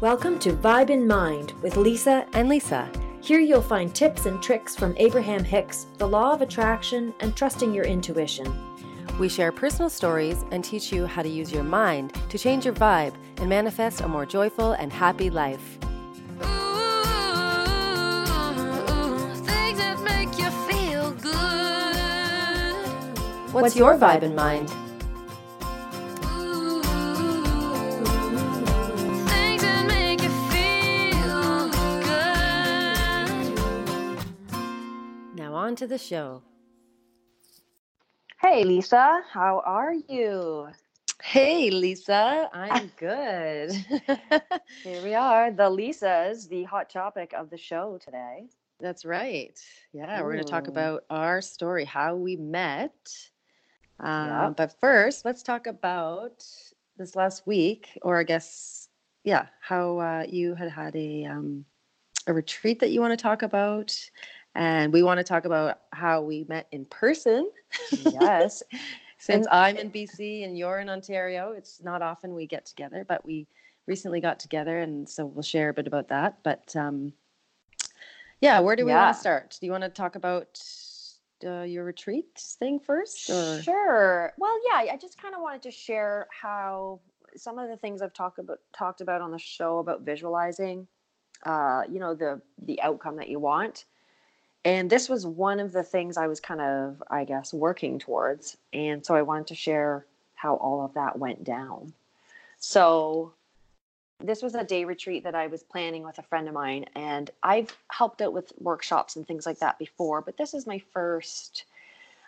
Welcome to Vibe in Mind with Lisa and Lisa. Here you'll find tips and tricks from Abraham Hicks, the law of attraction, and trusting your intuition. We share personal stories and teach you how to use your mind to change your vibe and manifest a more joyful and happy life. What's your vibe in mind? To the show. Hey, Lisa, how are you? Hey, Lisa, I'm good. Here we are, the Lisas, the hot topic of the show today. That's right. Yeah, we're going to talk about our story, how we met. Um, Yep. But first, let's talk about this last week, or I guess, yeah, how uh, you had had a um, a retreat that you want to talk about, and we want to talk about how we met in person. Yes. Since And- I'm in BC and you're in Ontario, it's not often we get together, but we recently got together, and so we'll share a bit about that. But um, yeah, where do we Yeah. want to start? Do you want to talk about uh, your retreat thing first, or Sure. Well, yeah, I just kind of wanted to share how some of the things I've talked about talked about on the show about visualizing, uh, you know, the the outcome that you want. And this was one of the things I was kind of, I guess, working towards. And so I wanted to share how all of that went down. So this was a day retreat that I was planning with a friend of mine, and I've helped out with workshops and things like that before, but this is my first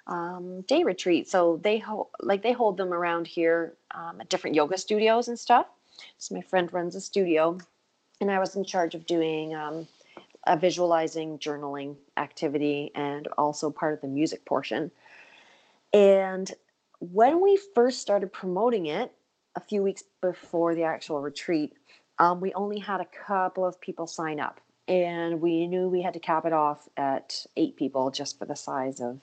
um, day retreat. So they hold like they hold them around here um, at different yoga studios and stuff. So my friend runs a studio, and I was in charge of doing um, a visualizing journaling activity and also part of the music portion. And when we first started promoting it, a few weeks before the actual retreat, um, we only had a couple of people sign up, and we knew we had to cap it off at eight people just for the size of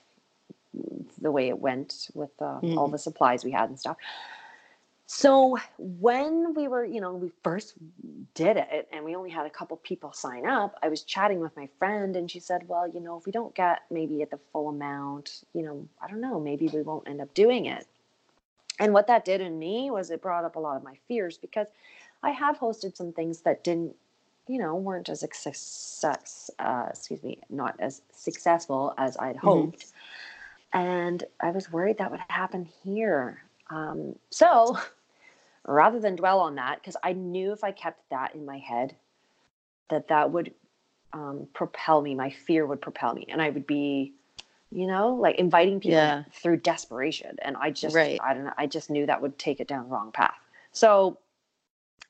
the way it went with uh, all Mhm. the supplies we had and stuff. So when we were, you know, we first did it and we only had a couple people sign up, I was chatting with my friend and she said, Well, you know, if we don't get maybe at the full amount, you know, I don't know, maybe we won't end up doing it. And what that did in me was it brought up a lot of my fears because I have hosted some things that didn't, you know, weren't as success, uh, excuse me, not as successful as I'd hoped. And I was worried that would happen here. Um, so rather than dwell on that, because I knew if I kept that in my head, that that would um, propel me, my fear would propel me, and I would be, you know, like inviting people Yeah. through desperation. And I just, Right. I don't know, I just knew that would take it down the wrong path. So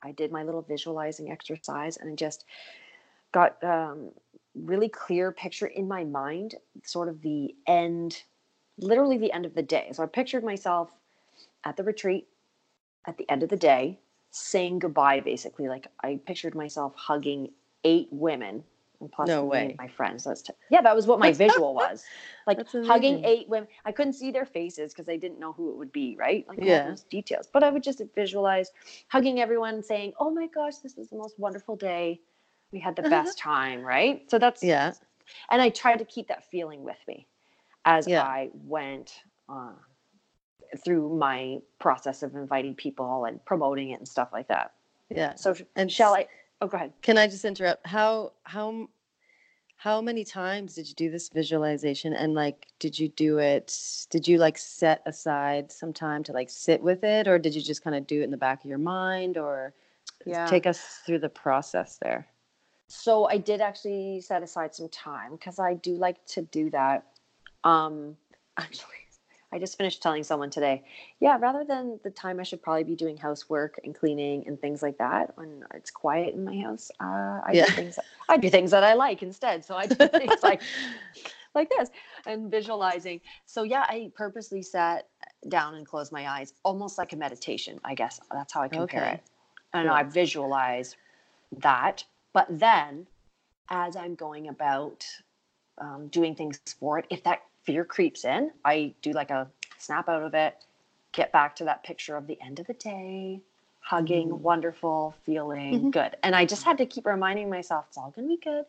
I did my little visualizing exercise and I just got um, really clear picture in my mind, sort of the end, literally the end of the day. So I pictured myself at the retreat at the end of the day saying goodbye basically. Like i pictured myself hugging eight women and plus No way. my friends. That's t- yeah that was what my visual was. Like hugging eight women i couldn't see their faces because i didn't know who it would be right? Like all Yeah. those details. But i would just visualize hugging everyone saying oh my gosh this was the most wonderful day. We had the best time right? So that's yeah, and I tried to keep that feeling with me as Yeah. I went uh, through my process of inviting people and promoting it and stuff like that. yeah. So, And shall I? Oh, go ahead. Can I just interrupt? How how how many times did you do this visualization and like did you do it did you like set aside some time to like sit with it or did you just kind of do it in the back of your mind or Yeah. take us through the process there? So I did actually set aside some time because I do like to do that. Um, actually, I just finished telling someone today. Yeah, rather than the time I should probably be doing housework and cleaning and things like that when it's quiet in my house, uh, I Yeah. do things. I do things that I like instead. So I do things like like this and visualizing. So yeah, I purposely sat down and closed my eyes, almost like a meditation. I guess that's how I compare Okay. it. And Cool. I visualize that, but then as I'm going about um, doing things for it, if that fear creeps in, I do like a snap out of it, get back to that picture of the end of the day, hugging, Mhm. wonderful, feeling Mhm. good. And I just had to keep reminding myself it's all going to be good.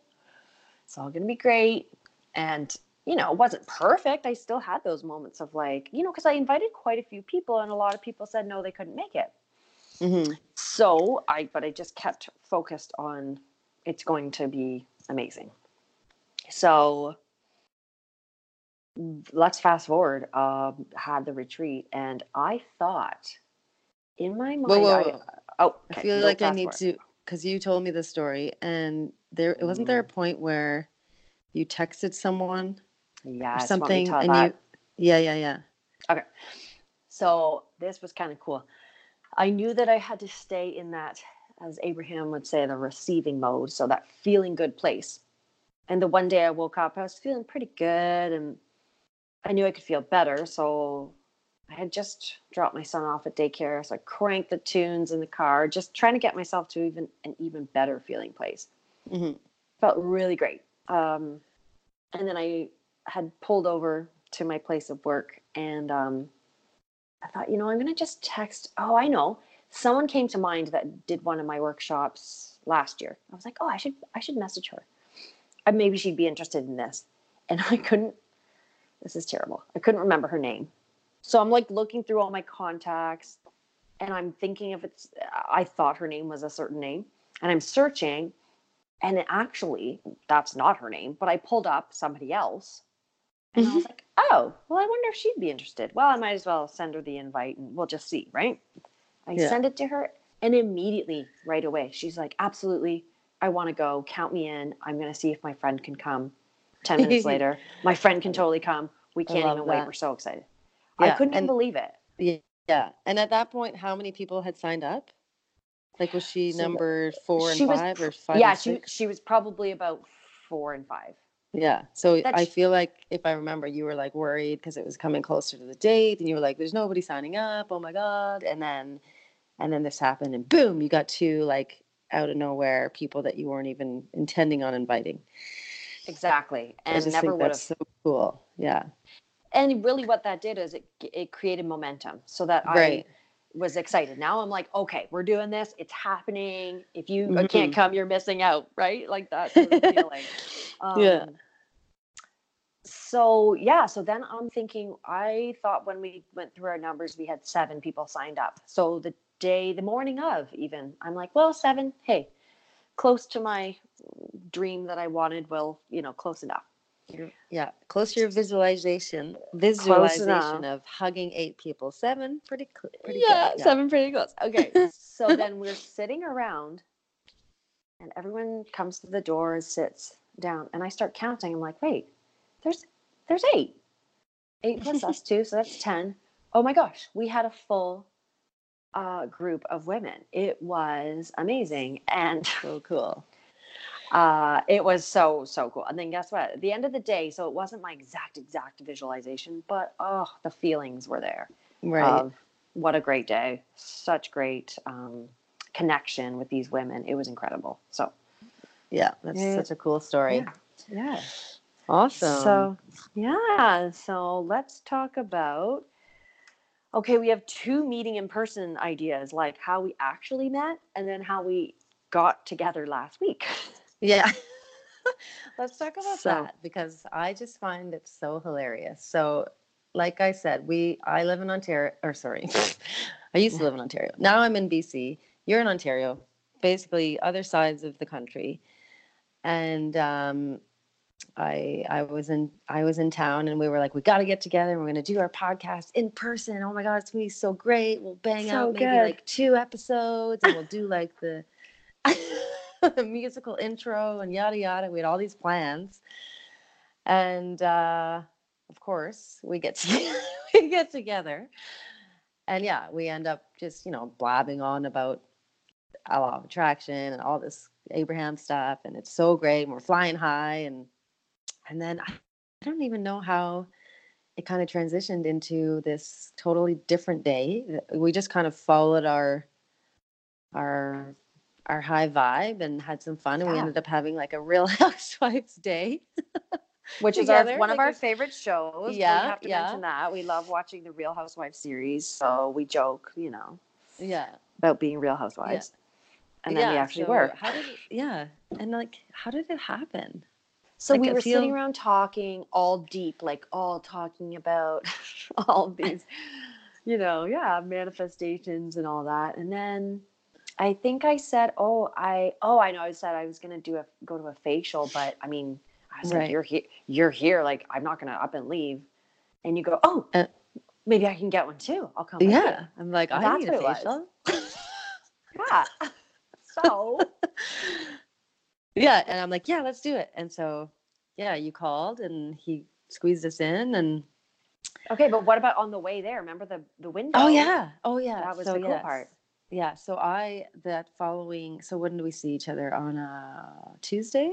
It's all going to be great. And, you know, it wasn't perfect. I still had those moments of like, you know, because I invited quite a few people and a lot of people said no, they couldn't make it. Mhm. So I, but I just kept focused on it's going to be amazing. So let's fast forward. Um, had the retreat, and I thought in my mind, Whoa, whoa, I, whoa. oh, I feel like I need forward. to because you told me the story, and there wasn't there a Mm. point where you texted someone Yeah, or just want me something, and that. you, yeah, yeah, yeah. Okay, so this was kind of cool. I knew that I had to stay in that, as Abraham would say, the receiving mode. So that feeling good place. And the one day I woke up, I was feeling pretty good and I knew I could feel better. So I had just dropped my son off at daycare. So I cranked the tunes in the car, just trying to get myself to even an even better feeling place. hmm Felt really great. Um, and then I had pulled over to my place of work and um, I thought, you know, I'm going to just text. Oh, I know. Someone came to mind that did one of my workshops last year. I was like, oh, I should, I should message her. Maybe she'd be interested in this. And I couldn't. This is terrible. I couldn't remember her name. So I'm like looking through all my contacts, and I'm thinking if it's. I thought her name was a certain name, and I'm searching, and it actually that's not her name. But I pulled up somebody else, and I was mm-hmm. like, oh, well, I wonder if she'd be interested. Well, I might as well send her the invite and we'll just see, right? I Yeah. send it to her and immediately, right away, she's like, absolutely, I want to go. Count me in. I'm going to see if my friend can come. 10 minutes later, my friend can totally come. We can't even wait. We're so excited. I couldn't even believe it. Yeah, yeah. And at that point, how many people had signed up? Like, was she So number four and she was five, or five? yeah, and she, she was probably about four and five. Yeah. So I feel like if I remember, you were like worried because it was coming closer to the date, and you were like, "There's nobody signing up." Oh my god! And then, and then this happened, and boom, you got two like out of nowhere people that you weren't even intending on inviting. Exactly. And never would have so cool. Yeah. and really what that did is it it created momentum so that Right. I was excited. Now I'm like, okay, we're doing this. It's happening. If you Mhm. can't come, you're missing out, right? Like that sort of feeling. Yeah. Um, So yeah, so then I'm thinking. I thought when we went through our numbers, we had seven people signed up. So the day, the morning of, even, I'm like, well, seven. Hey, close to my dream that I wanted. Well, you know, close enough. Yeah. Close to your visualization. Visualization of hugging eight people. Seven. Pretty. Cl- pretty yeah, good. seven pretty close. Okay, so then we're sitting around, and everyone comes to the door and sits down, and I start counting. I'm like, wait, there's there's eight, eight plus us two, so that's ten. Oh my gosh, we had a full uh, group of women. It was amazing, and So cool. uh, it was so so cool. And then guess what? At the end of the day, so it wasn't my exact exact visualization, but oh, the feelings were there Right. what a great day such great um, connection with these women it was incredible so yeah. That's Yeah. such a cool story. yeah yeah Awesome. so yeah so let's talk about okay we have two meeting in person ideas like how we actually met and then how we got together last week Yeah. Let's talk about So- that because I just find it so hilarious. So, like I said, we I live in Ontario or sorry. I used to live in Ontario. Now I'm in BC. You're in Ontario. Basically other sides of the country. And um I I was in I was in town and we were like we got to get together and we're going to do our podcast in person. Oh my god, it's going to be so great. We'll bang So out maybe good. like two episodes and we'll do like the the musical intro and yada yada. We had all these plans, and uh, of course, we get together, we get together, and yeah, we end up just you know blabbing on about a law of attraction and all this Abraham stuff, and it's so great. And we're flying high, and and then I, don't even know how it kind of transitioned into this totally different day. Uh, we just kind of followed our our our high vibe and had some fun and we ended up having like a real housewives day which is our one of our favorite shows Yeah, we have to yeah. mention that we love watching the real housewives series so we joke you know Yeah. about being Real Housewives, and then we actually so were. How did it, yeah. And like how did it happen? So like, we were sitting around talking all deep, like all talking about all these, you know, yeah, manifestations and all that. And then I think I said, "Oh, I oh, I know I said I was going to do a go to a facial, but I mean, I was Right. like, you're here, you're here, like I'm not going to up and leave." And you go, "Oh, Uh, maybe I can get one too. I'll come." with you." Yeah. I'm like, Well, I need a facial. Yeah. So, yeah. And I'm like, yeah, let's do it. And so yeah, you called and he squeezed us in and okay, but what about on the way there? Remember the the oh, window? Oh yeah. Oh yeah. That was so, the cool yes. part. Yeah. So I that following so when do we see each other? On a Tuesday?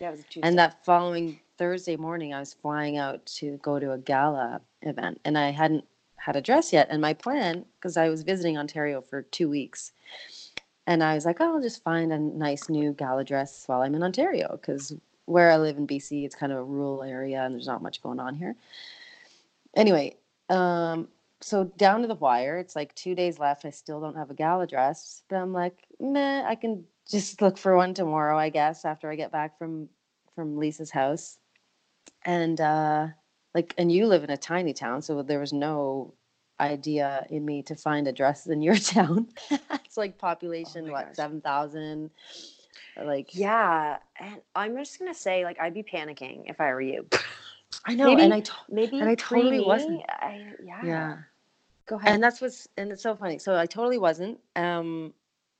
Yeah, it was a Tuesday. And that following Thursday morning I was flying out to go to a gala event and I hadn't had a dress yet. And my plan, because I was visiting Ontario for two weeks, and I was like, oh, I'll just find a nice new gala dress while I'm in Ontario, because where I live in BC, it's kind of a rural area and there's not much going on here. Anyway, um, so down to the wire, it's like two days left. I still don't have a gala dress, but I'm like, meh, I can just look for one tomorrow, I guess, after I get back from from Lisa's house. And uh like and you live in a tiny town, so there was no idea in me to find a dress in your town. it's like population my what, gosh. 7,000 like Yeah, and I'm just gonna say, like, I'd be panicking if I were you. I know Maybe- and I to- Maybe And I totally wasn't. I, yeah. yeah. Go ahead. and that's what's and it's so funny so i totally wasn't um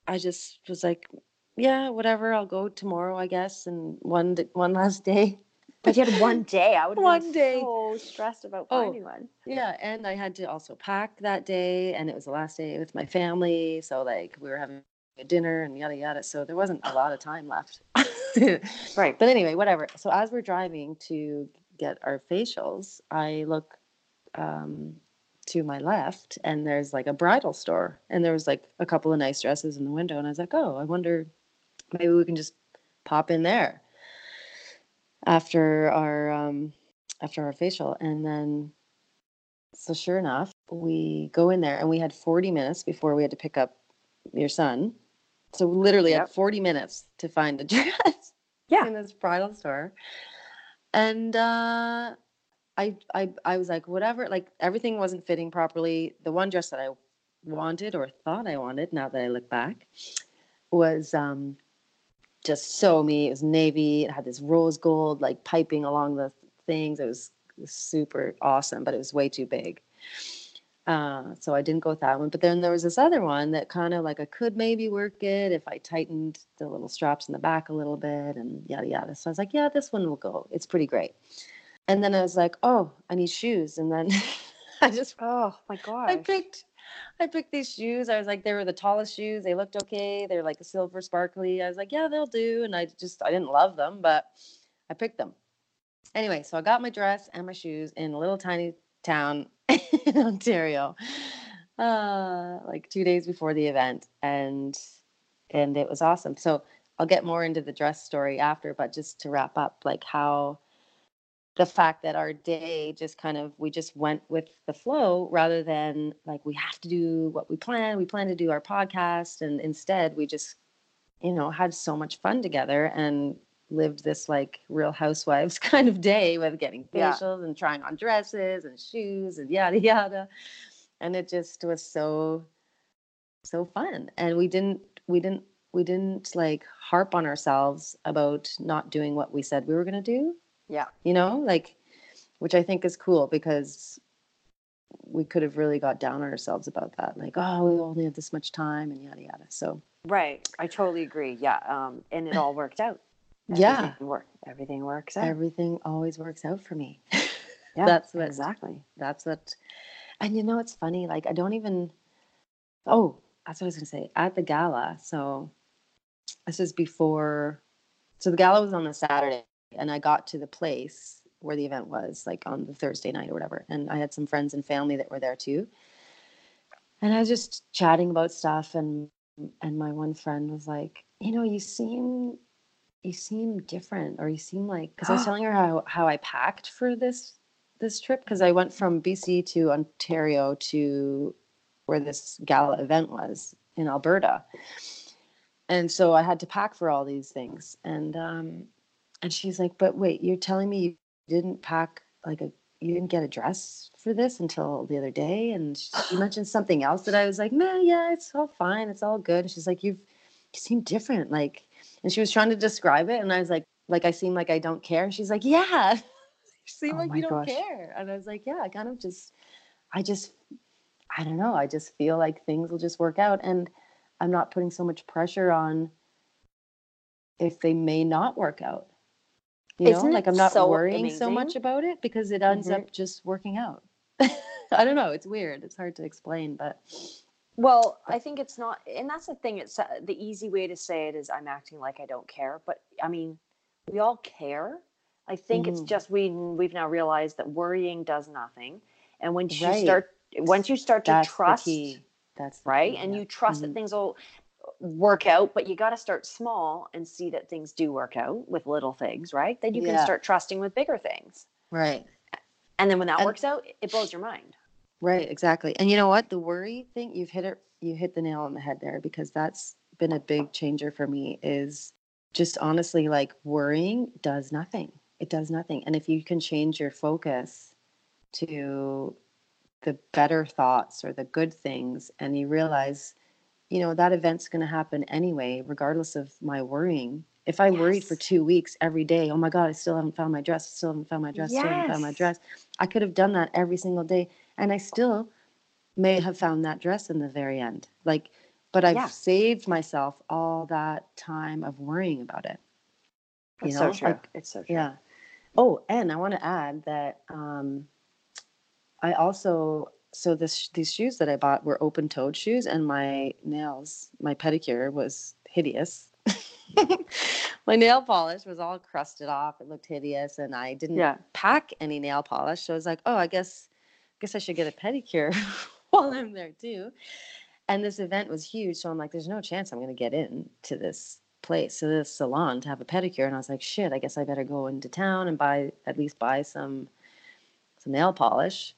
i just was like yeah whatever i'll go tomorrow i guess and one one last day but you had one day. I would One day. so stressed about Oh. finding one. yeah and i had to also pack that day and it was the last day with my family so like we were having a dinner and yada yada so there wasn't a lot of time left Right. but anyway whatever so as we're driving to get our facials i look um, to my left and there's like a bridal store and there was like a couple of nice dresses in the window and i was like oh i wonder maybe we can just pop in there after our um, after our facial and then so sure enough we go in there and we had 40 minutes before we had to pick up your son so literally Yep. had 40 minutes to find a dress Yeah. in this bridal store and uh I, I I was like whatever like everything wasn't fitting properly the one dress that I wanted or thought I wanted now that I look back was um just so me it was navy it had this rose gold like piping along the things it was super awesome but it was way too big uh, so I didn't go with that one. But then there was this other one that kind of like I could maybe work it if I tightened the little straps in the back a little bit and yada yada. So I was like, yeah, this one will go. It's pretty great. And then I was like, oh, I need shoes. And then I just Oh my God. I picked I picked these shoes. I was like, they were the tallest shoes. They looked okay. They're like a silver sparkly. I was like, yeah, they'll do. And I just I didn't love them, but I picked them. Anyway, so I got my dress and my shoes in a little tiny town in Ontario. Uh like two days before the event. And and it was awesome. So I'll get more into the dress story after, but just to wrap up, like how the fact that our day just kind of we just went with the flow rather than like we have to do what we plan we plan to do our podcast and instead we just you know had so much fun together and lived this like real housewives kind of day with getting Yeah. facials and trying on dresses and shoes and yada yada. And it just was so so fun. And we didn't we didn't we didn't like harp on ourselves about not doing what we said we were going to do yeah. you know like which i think is cool because we could have really got down on ourselves about that like oh we only have this much time and yada yada so Right. I totally agree. Yeah. Um, and it all worked out. yeah Everything work. Everything works out. everything always works out for me yeah. that's what exactly. that's what and you know it's funny like i don't even oh that's what i was going to say at the gala so this is before so the gala was on the saturday and i got to the place where the event was like on the thursday night or whatever and i had some friends and family that were there too and i was just chatting about stuff and and my one friend was like you know you seem you seem different or you seem like because i was telling her how how i packed for this this trip because I went from BC to Ontario to where this gala event was in Alberta. And so I had to pack for all these things. And um and she's like, "But wait, you're telling me you didn't pack like a you didn't get a dress for this until the other day?" And she mentioned something else that I was like, "Man, yeah, it's all fine. It's all good." And she's like, "You've you seem different." Like and she was trying to describe it and I was like, "Like I seem like I don't care." And she's like, "Yeah." you seem Oh like you don't gosh. care. And I was like, "Yeah, I kind of just I just I don't know. I just feel like things will just work out and I'm not putting so much pressure on if they may not work out. You Isn't know, like I'm not so worrying so much about it because it ends Mhm. up just working out. I don't know. It's weird. It's hard to explain, but Well, I think it's not, and that's the thing. It's uh, the easy way to say it is I'm acting like I don't care, but I mean, we all care. I think it's Mhm. just we we've now realized that worrying does nothing, and once you start once you start to that's trust, the key. That's right, key, and yeah. you trust Mhm. that things will work out, but you got to start small and see that things do work out with little things, right? Then you can start trusting with bigger things, Right. and then when that And- works out, it blows your mind. Right, exactly. And you know what? The worry thing, you've hit it you hit the nail on the head there because that's been a big changer for me is just honestly like worrying does nothing. It does nothing. And if you can change your focus to the better thoughts or the good things and you realize, you know, that event's going to happen anyway regardless of my worrying. If I worried for 2 weeks every day, oh my god, I still haven't found my dress, I still haven't found my dress, still haven't found my dress. I could have done that every single day and I still may have found that dress in the very end. Like, but I've Yeah. saved myself all that time of worrying about it. You It's know, so true. like, it's so true. yeah. Oh, and I want to add that um, I also so this these shoes that I bought were open toed shoes, and my nails, my pedicure was hideous. my nail polish was all crusted off. It looked hideous, and I didn't Yeah. pack any nail polish. So I was like, oh, I guess, guess I should get a pedicure while I'm there too. And this event was huge, so I'm like, there's no chance I'm going to get in to this place, to this salon to have a pedicure. And I was like, shit, I guess I better go into town and buy at least buy some some nail polish.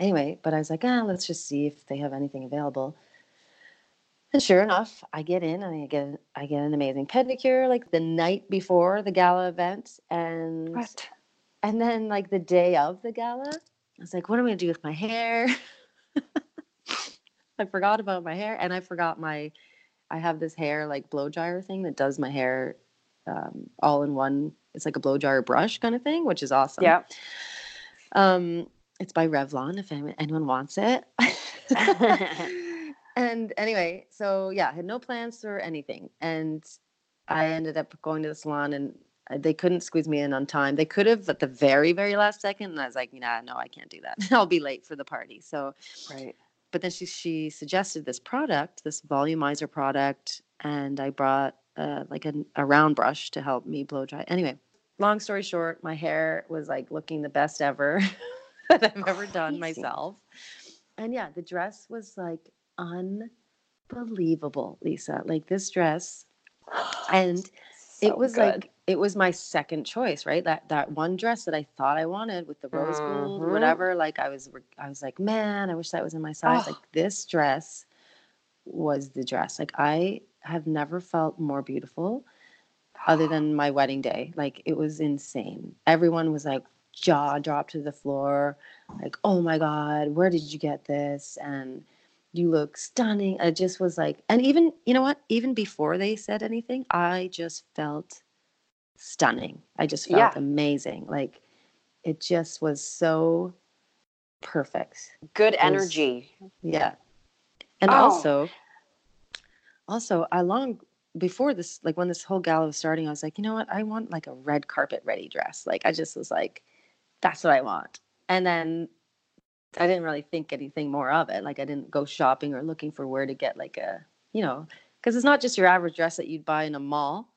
Anyway, but I was like, ah, let's just see if they have anything available. And sure enough, I get in and I get I get an amazing pedicure like the night before the gala event, and What? and then like the day of the gala, I was like, what am I gonna do with my hair? I forgot about my hair, and I forgot my. I have this hair like blow dryer thing that does my hair um, all in one. It's like a blow dryer brush kind of thing, which is awesome. Yeah. Um, it's by Revlon if anyone wants it. and anyway, so yeah, I had no plans for anything, and I ended up going to the salon, and uh, they couldn't squeeze me in on time. They could have at the very, very last second, and I was like, nah, no, I can't do that. I'll be late for the party. So, right. but then she she suggested this product, this volumizer product, and I brought uh, like a, a round brush to help me blow dry. Anyway, long story short, my hair was like looking the best ever that I've ever done myself. And yeah, the dress was like unbelievable, Lisa. Like this dress, and So it was good. like it was my second choice, right? That that one dress that I thought I wanted with the rose gold, Mhm. whatever. Like I was, I was like, man, I wish that was in my size. Oh. Like this dress was the dress. Like I have never felt more beautiful, other than my wedding day. Like it was insane. Everyone was like jaw dropped to the floor, like, oh my god, where did you get this? And you look stunning. I just was like, and even you know what? Even before they said anything, I just felt stunning. I just felt Yeah. amazing. Like it just was so perfect. good was- energy. Yeah. And Oh. also, also, I long before this, like when this whole gala was starting, I was like, you know what? I want like a red carpet ready dress. Like I just was like, that's what I want. And then I didn't really think anything more of it. Like I didn't go shopping or looking for where to get like a, you know, because it's not just your average dress that you'd buy in a mall.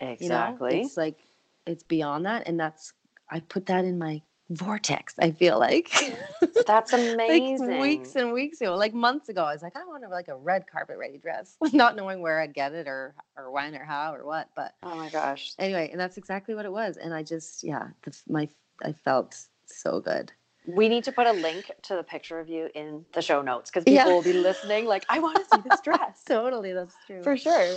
You know? Exactly. It's like it's beyond that. And that's I put that in my vortex, I feel like. That's amazing. like weeks and weeks ago, like months ago, I was like, I want to like a red carpet ready dress, not knowing where I'd get it or or when or how or what. But oh my gosh. anyway, and that's exactly what it was. And I just, yeah, the, my I felt so good. We need to put a link to the picture of you in the show notes because Yeah. people will be listening. Like, I want to see this dress totally, that's true. for sure.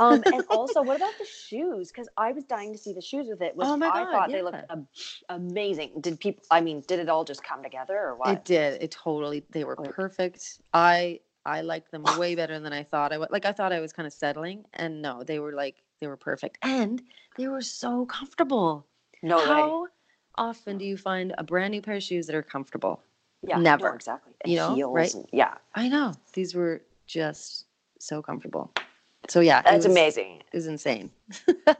Um, and also, what about the shoes? Because I was dying to see the shoes with it. Which Oh my I God, thought they yeah. looked am- amazing. Did people? I mean, did it all just come together or what? It did. It totally. They were Like- perfect. I I liked them way better than I thought I would. Like I thought I was kind of settling, and no, they were like they were perfect, and they were so comfortable. no way. Often do you find a brand new pair of shoes that are comfortable? Yeah, no, never. exactly. You know, heels right? and- yeah, I know these were just so comfortable. So yeah, it that's was- amazing. It was insane.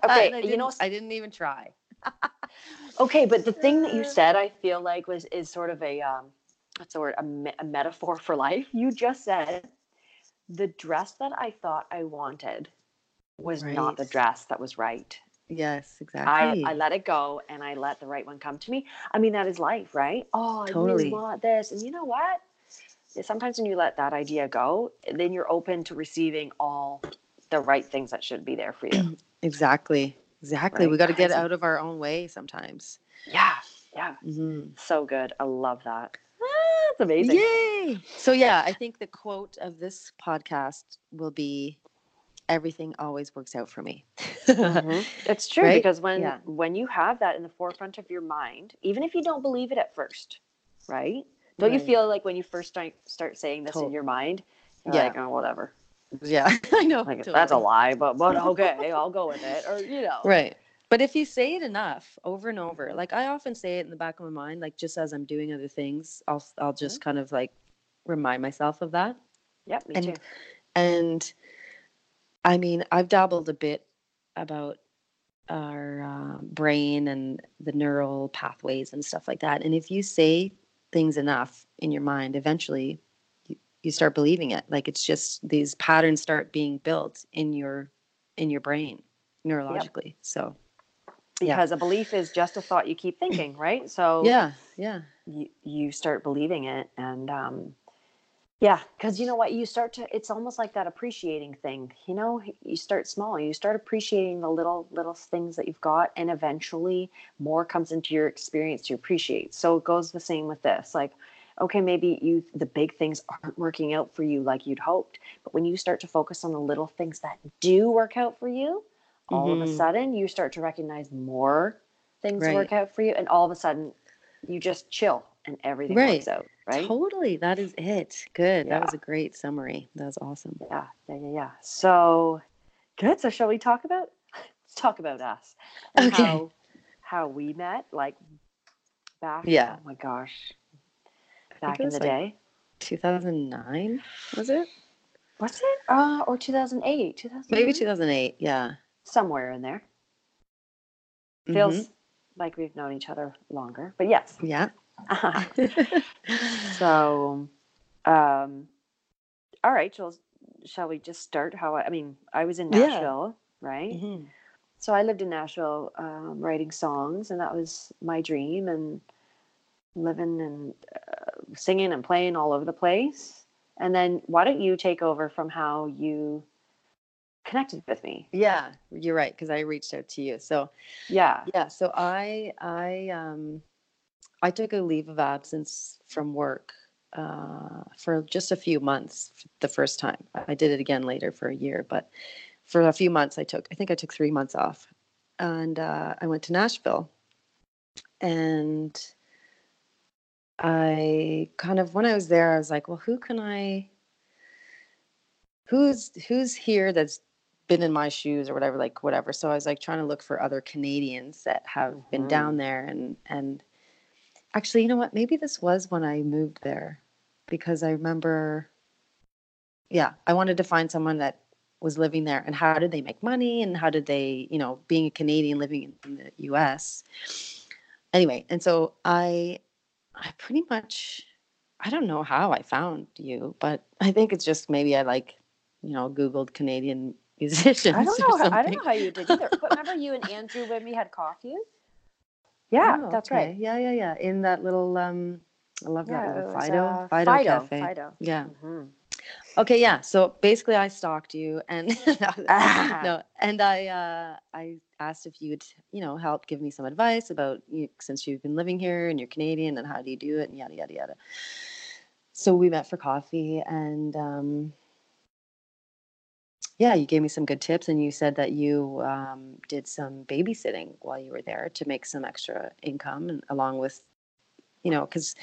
Okay, you know, I didn't even try. Okay, but the thing that you said, I feel like was is sort of a um, what's the word? A, me- a metaphor for life. You just said the dress that I thought I wanted was not the dress that was right. Yes, exactly. I I let it go and I let the right one come to me. I mean, that is life, right? Oh, I Totally. really want this. And you know what? Sometimes when you let that idea go, then you're open to receiving all the right things that should be there for you. exactly. Exactly. We got to get out of our own way sometimes. yeah, yeah. hmm So good. I love that. Ah, it's amazing. Yay! So yeah, I think the quote of this podcast will be everything always works out for me. Mhm. It's true Right? because when Yeah. when you have that in the forefront of your mind, even if you don't believe it at first, right? Don't you feel like when you first start start saying this in your mind, you're Yeah. like, oh, whatever, yeah, I know. like that's a lie, but but okay, I'll go with it, or you know, Right. But if you say it enough over and over, like I often say it in the back of my mind, like just as I'm doing other things, I'll I'll just kind of like remind myself of that. Yep, me And- too. And I mean, I've dabbled a bit about our uh, brain and the neural pathways and stuff like that. And if you say things enough in your mind, eventually you, you start believing it. Like it's just these patterns start being built in your in your brain neurologically. So yeah. Because a belief is just a thought you keep thinking, right? So yeah, yeah, you, you start believing it and um yeah because you know what you start to it's almost like that appreciating thing you know you start small you start appreciating the little little things that you've got and eventually more comes into your experience to appreciate so it goes the same with this like okay maybe you the big things aren't working out for you like you'd hoped but when you start to focus on the little things that do work out for you all of a Mhm. sudden you start to recognize more things Right. work out for you and all of a sudden you just chill and everything Right. works out right totally. That is it. Good. Yeah. That was a great summary. That was awesome. yeah yeah yeah yeah so good so shall we talk about let's talk about us Okay. how how we met like back Yeah. oh my gosh back in the like, day 2009 was it? was it uh or 2008 2008 Maybe 2008. Yeah. somewhere in there Mhm. feels like we've known each other longer but yes Yeah. so um all right shall, shall we just start how I, I mean i was in Yeah. nashville right Mhm. so i lived in nashville um, writing songs and that was my dream and living and uh, singing and playing all over the place and then why don't you take over from how you connected with me Yeah, you're right because I reached out to you. So yeah yeah, so I I um I took a leave of absence from work uh, for just a few months the first time. I did it again later for a year, but for a few months I took I think I took three months off, and uh, I went to Nashville, and I kind of when I was there I was like, well, who can I? Who's who's here that's been in my shoes or whatever like whatever so i was like trying to look for other canadians that have been Mhm. down there and and actually you know what? Maybe this was when i moved there because i remember yeah i wanted to find someone that was living there and how did they make money and how did they you know being a canadian living in, the us anyway and so i i pretty much i don't know how i found you but i think it's just maybe i like you know googled canadian musicians i don't know how, i don't know how you did either but remember you and andrew when we had coffee yeah Oh, that's okay. right Yeah, yeah, yeah. In that little um I love yeah that it little was, Fido uh, Fido, fido cafe. fido Yeah. Mhm. Okay, yeah. So basically, I stalked you, and no, Ah. no, and I uh, I asked if you'd you know help give me some advice about you since you've been living here and you're Canadian and how do you do it and yada yada yada. So we met for coffee, and um, yeah, you gave me some good tips, and you said that you um, did some babysitting while you were there to make some extra income, and along with you know because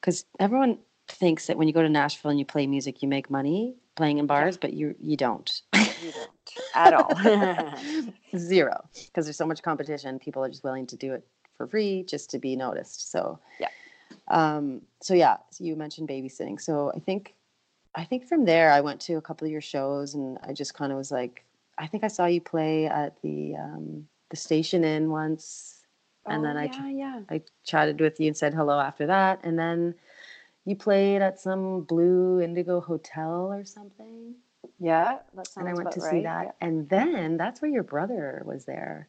because everyone thinks that when you go to Nashville and you play music, you make money playing in bars, but you you don't. You don't at all. Zero, because there's so much competition. People are just willing to do it for free just to be noticed. So Yeah. Um, so yeah, so you mentioned babysitting. So I think I think from there I went to a couple of your shows and I just kind of was like, I think I saw you play at the um, the station inn once, and then I Oh, yeah, yeah. I chatted with you and said hello after that, and then you played at some Blue Indigo Hotel or something, Yeah, that sounds and I went to right. see that, and then that's where your brother was there,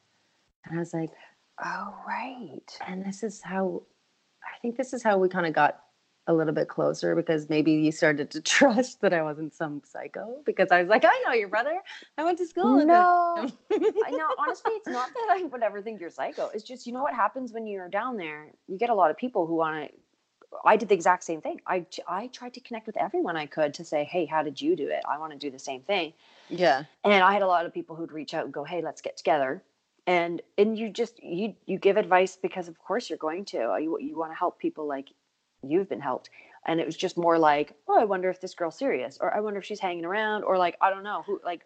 and I was like, Yeah. Oh, right. and this is how, I think this is how we kind of got a little bit closer because maybe you started to trust that I wasn't some psycho because I was like, I know your brother, I went to school No. I know. Honestly, it's not that I would ever think you're psycho. It's just you know what happens when you're down there. You get a lot of people who want to. I did the exact same thing. I I tried to connect with everyone I could to say, hey, how did you do it? I want to do the same thing. yeah, And I had a lot of people who'd reach out and go, hey, let's get together. And and you just you you give advice because of course you're going to. You you want to help people like you've been helped. And it was just more like, oh, I wonder if this girl's serious, or I wonder if she's hanging around, or like I don't know who. Like,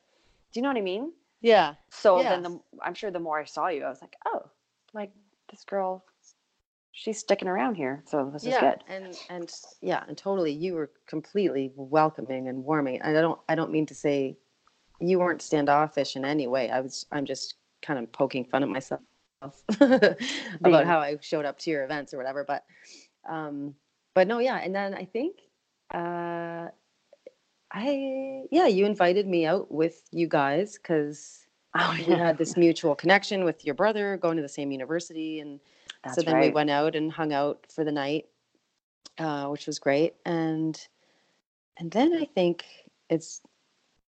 do you know what I mean? yeah, So Yeah. then the, I'm sure the more I saw you, I was like, oh, like this girl, she's sticking around here. So this is good. and and yeah, and totally, you were completely welcoming and warming. And I don't, I don't mean to say you weren't standoffish in any way. I was, I'm just kind of poking fun at myself about how I showed up to your events or whatever. But, um, but no, yeah. And then I think, uh, I yeah, you invited me out with you guys because Oh, we had this mutual connection with your brother going to the same university and That's so then we went out and hung out for the night uh, which was great and and then i think it's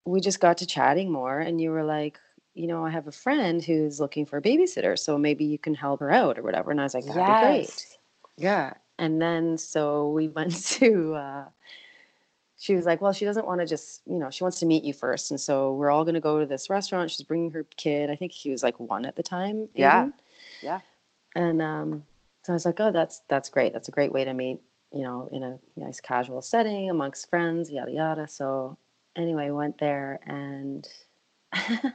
we just got to chatting more and you were like you know i have a friend who's looking for a babysitter so maybe you can help her out or whatever and i was like that'd be great. Yeah and then so we went to uh, she was like well she doesn't want to just you know she wants to meet you first and so we're all going to go to this restaurant she's bringing her kid i think he was like one at the time Yeah. Yeah. and um, so i was like oh that's that's great that's a great way to meet you know in a nice casual setting amongst friends yada yada so anyway went there and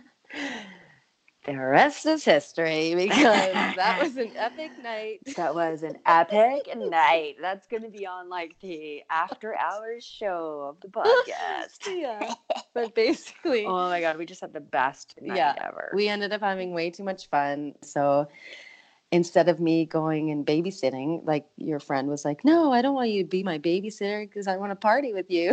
the rest is history because that was an epic night That was an epic night. That's going to be on like the after hours show of the podcast. yeah but basically Oh my god, we just had the best night Yeah, ever. we ended up having way too much fun so instead of me going and babysitting like your friend was like no i don't want you to be my babysitter because i want to party with you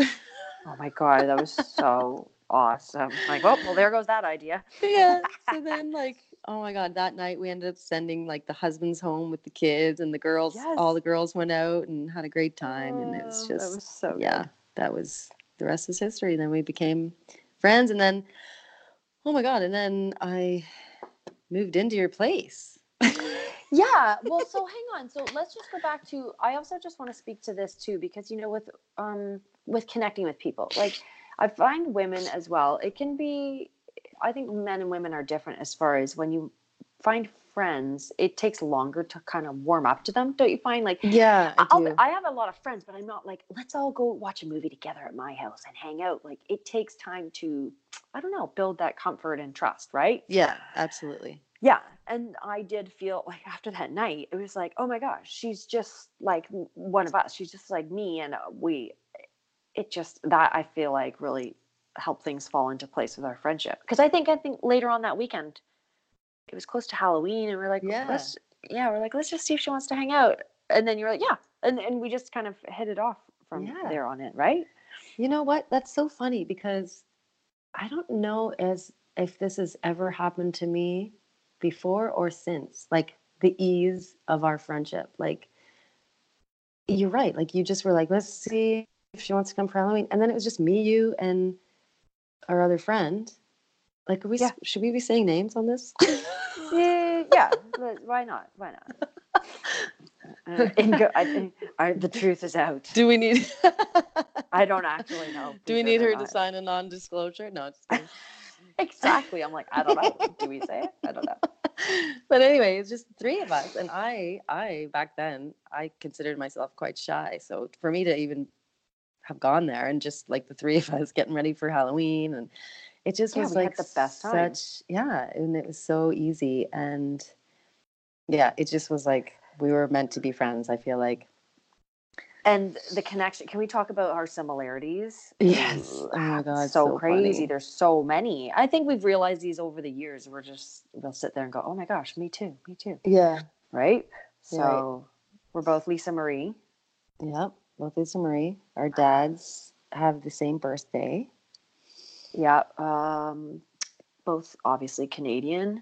oh my god, that was so awesome. Like, well, well, there goes that idea. yeah so then like oh my god that night we ended up sending like the husbands home with the kids and the girls yes. all the girls went out and had a great time and it was Oh, just that was so yeah that was the rest is history then we became friends and then oh my god and then i moved into your place Yeah. Well, so hang on. So let's just go back to. I also just want to speak to this too, because you know, with um, with connecting with people, like I find women as well. It can be. I think men and women are different as far as when you find friends, it takes longer to kind of warm up to them. Don't you find? Like yeah I do. I have a lot of friends, but I'm not like, let's all go watch a movie together at my house and hang out. Like it takes time to, I don't know, build that comfort and trust, right? yeah absolutely Yeah. And I did feel like after that night, it was like, oh my gosh, she's just like one of us. She's just like me. And uh, we, it just, that I feel like really helped things fall into place with our friendship. Cause I think, I think later on that weekend, it was close to Halloween and we're like, Yeah. let's, yeah, we're like, let's just see if she wants to hang out. And then you're like, yeah. And, and we just kind of hit it off from Yeah. there on it, right? You know what? That's so funny because I don't know as if this has ever happened to me before or since. Like the ease of our friendship. Like you're right. Like you just were like, let's see if she wants to come for Halloween. And then it was just me, you, and our other friend. Like, are we Yeah. should we be saying names on this? yeah, yeah. but Why not? Why not? Uh, and go, I, think- I, the truth is out. Do we need? I don't actually know. Do we need her or to sign a non-disclosure? No, just. Exactly. I'm like, I don't know. Do we say it? I don't know. but anyway, it's just three of us, and I, I back then, I considered myself quite shy. So for me to even have gone there and just like the three of us getting ready for Halloween, and it just Yeah, was like the best time. such, yeah, and it was so easy, and yeah, it just was like we were meant to be friends. I feel like And the connection. Can we talk about our similarities? Yes. Oh God, so, so crazy. funny. There's so many. I think we've realized these over the years. We're just we'll sit there and go, oh my gosh, me too, me too, yeah, right? So we're both Lisa Marie. yep. Both Lisa Marie, our dads have the same birthday. Yeah. Um, both obviously Canadian.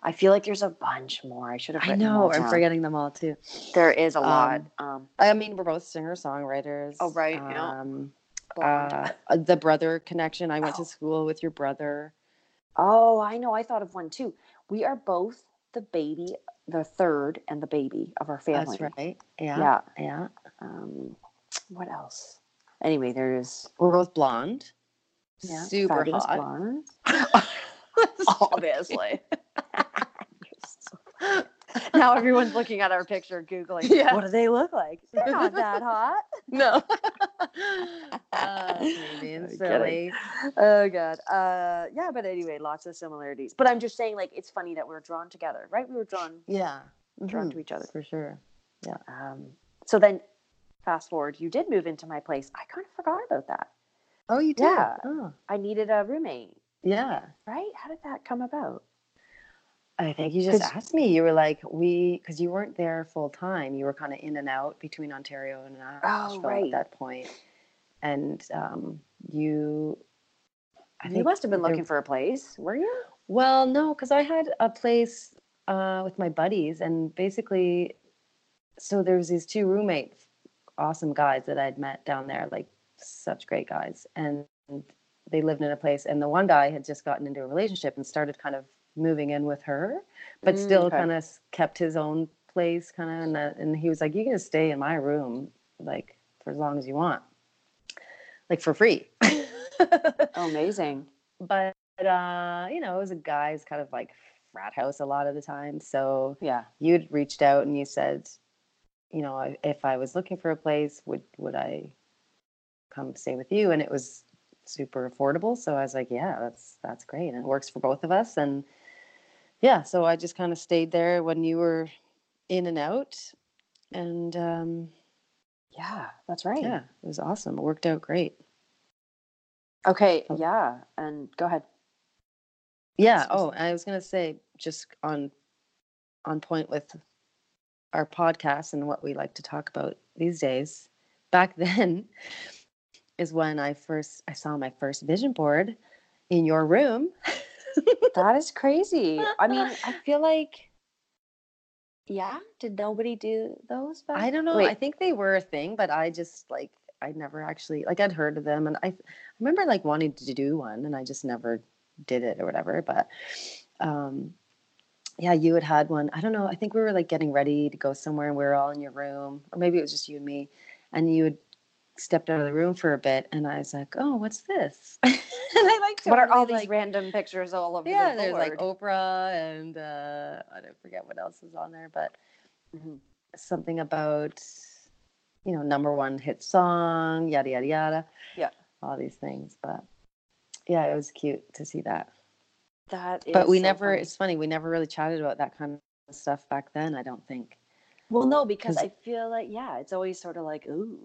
I feel like there's a bunch more. I should have. I know, I'm forgetting them all too. There is a lot. Um, Um, I mean, we're both singer songwriters. Oh, right. Um, blonde. uh, the brother connection. I went Oh. to school with your brother. oh, I know. I thought of one too. We are both the baby, the third, and the baby of our family. That's right. Yeah. Yeah. Yeah. Um, what else? Anyway, there's We're both blonde. yeah, Super hot. blonde. Obviously. now everyone's looking at our picture, googling. Yeah. What do they look like? They're not that hot. no. uh, being silly. Oh god. Uh, yeah, but anyway, lots of similarities. But I'm just saying, like, it's funny that we're drawn together, right? We were drawn Yeah. drawn Mhm. to each other. For sure. Yeah. Um, so then, fast forward, you did move into my place. I kind of forgot about that. Oh, you did? Yeah. Oh, I needed a roommate, yeah. right? How did that come about? I think you just asked me. You were like, we, because you weren't there full time. You were kind of in and out between Ontario and Nashville right. at that point. And um, you, I you think must have been there- looking for a place, were you? Well, no, because I had a place uh, with my buddies, and basically, so there was these two roommates, awesome guys that I'd met down there, like such great guys, and they lived in a place, and the one guy had just gotten into a relationship and started kind of moving in with her, but Mm, still okay. kind of kept his own place, kind of, and, he was like, "You can stay in my room, like for as long as you want, like for free." Oh, amazing. but uh, you know, it was a guy's kind of like frat house a lot of the time. So Yeah. you'd reached out and you said, you know, if I was looking for a place, would would I come stay with you? And it was super affordable. So I was like, yeah, that's that's great, and it works for both of us. And yeah, so I just kind of stayed there when you were in and out, and um, Yeah, that's right. yeah, it was awesome. It worked out great. Okay. Oh. Yeah. And go ahead. Yeah. Oh, I was gonna say just on on point with our podcast and what we like to talk about these days. Back then is when I first I saw my first vision board in your room. That is crazy. I mean, I feel like, yeah. Did nobody do those? Back? I don't know. I think they were a thing, but I just like I never actually like I'd heard of them and I I remember like wanting to do one and I just never did it or whatever. But um yeah, you had had one. I don't know. I think we were like getting ready to go somewhere and we were all in your room, or maybe it was just you and me. And you had stepped out of the room for a bit, and I was like, "Oh, what's this?" and I like What are all totally, these like, random pictures all over yeah, the there's like Oprah and uh, I don't forget what else is on there, but Mhm. something about you know number one hit song, yada yada yada. Yeah. all these things. But yeah, it was cute to see that. That is but we so never. funny. It's funny we never really chatted about that kind of stuff back then. I don't think. Well, no, because I feel like yeah, it's always sort of like ooh,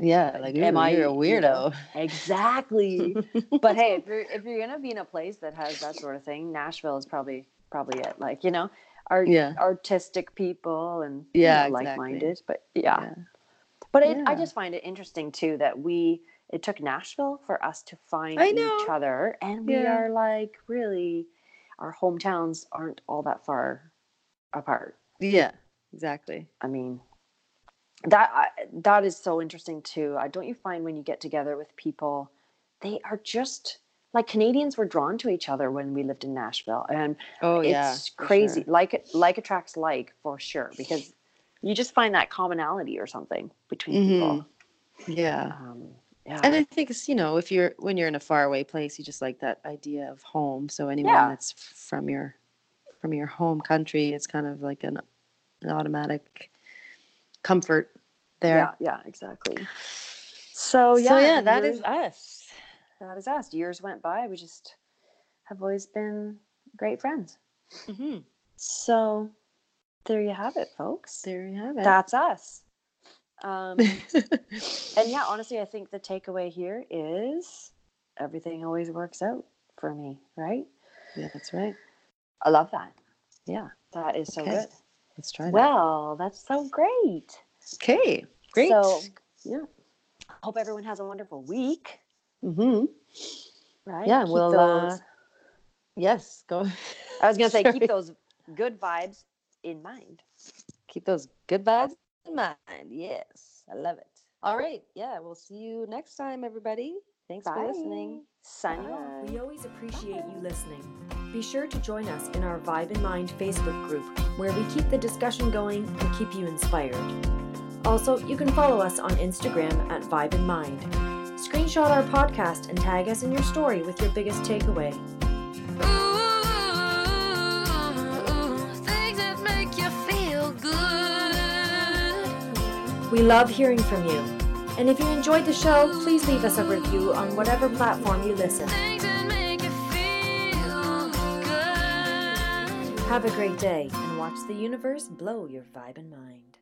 Yeah, like Am I, you're a you know, weirdo. exactly. but hey, if you're if you're gonna be in a place that has that sort of thing, Nashville is probably probably it. Like you know, art, Yeah. artistic people and you Yeah, know, exactly. like-minded. But yeah, Yeah. but it, I just find it interesting too that we it took Nashville for us to find each other, and we are like really, our hometowns aren't all that far apart. Yeah, exactly. I mean, that I, that is so interesting too. I don't you find when you get together with people, they are just like Canadians were drawn to each other when we lived in Nashville, and Oh yeah. it's crazy. sure. Like like attracts like for sure because you just find that commonality or something between people. Yeah. Um, yeah, And I think it's, you know, if you're when you're in a faraway place, you just like that idea of home. So anyone Yeah. that's from your from your home country, it's kind of like an, an automatic comfort there. yeah, yeah, exactly. So yeah, so yeah, that years- is us. that is us. Years went by. We just have always been great friends. hmm So there you have it, folks. There you have it. That's us. Um, and yeah, honestly, I think the takeaway here is everything always works out for me, right? yeah, that's right. I love that. Yeah, That is so Okay. good. let's try that. Well, that's so great. okay, great. So, yeah. Hope everyone has a wonderful week, Mm-hmm. right? Yeah, Keep we'll, those, uh, Yes, go. I was going to say, keep those good vibes in mind. keep those good vibes mind. Yes, I love it. All right, yeah, we'll see you next time, everybody. Thanks for listening. Signing off. We always appreciate you listening. Be sure to join us in our Vibe in Mind Facebook group, where we keep the discussion going and keep you inspired. Also, you can follow us on Instagram at Vibe in Mind. Screenshot our podcast and tag us in your story with your biggest takeaway. We love hearing from you. And if you enjoyed the show, please leave us a review on whatever platform you listen. Things that make you feel good. Have a great day and watch the universe blow your vibe in mind.